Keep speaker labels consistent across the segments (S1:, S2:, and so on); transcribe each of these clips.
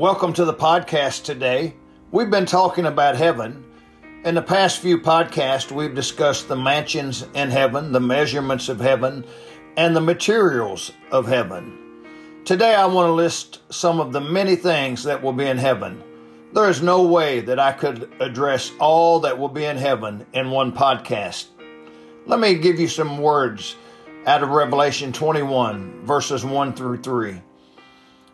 S1: Welcome to the podcast today. We've been talking about heaven. In the past few podcasts, we've discussed the mansions in heaven, the measurements of heaven, and the materials of heaven. Today, I want to list some of the many things that will be in heaven. There is no way that I could address all that will be in heaven in one podcast. Let me give you some words out of Revelation 21, verses 1 through 3.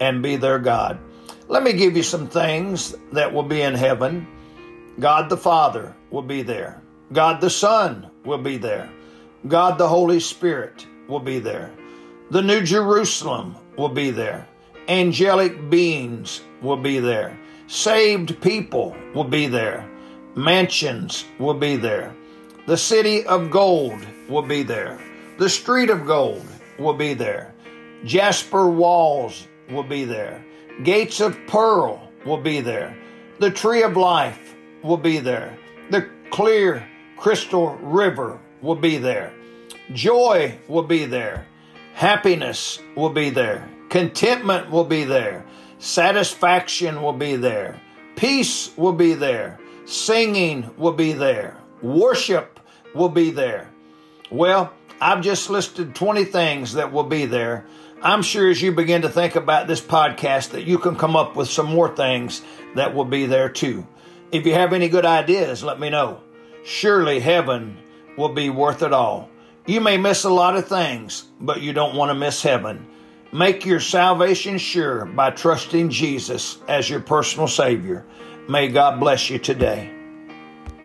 S1: and be their God. Let me give you some things that will be in heaven. God the Father will be there. God the Son will be there. God the Holy Spirit will be there. The New Jerusalem will be there. Angelic beings will be there. Saved people will be there. Mansions will be there. The city of gold will be there. The street of gold will be there. Jasper walls will be there. Gates of pearl will be there. The tree of life will be there. The clear crystal river will be there. Joy will be there. Happiness will be there. Contentment will be there. Satisfaction will be there. Peace will be there. Singing will be there. Worship will be there. Well, I've just listed 20 things that will be there I'm sure as you begin to think about this podcast that you can come up with some more things that will be there too. If you have any good ideas, let me know. Surely heaven will be worth it all. You may miss a lot of things, but you don't want to miss heaven. Make your salvation sure by trusting Jesus as your personal Savior. May God bless you today.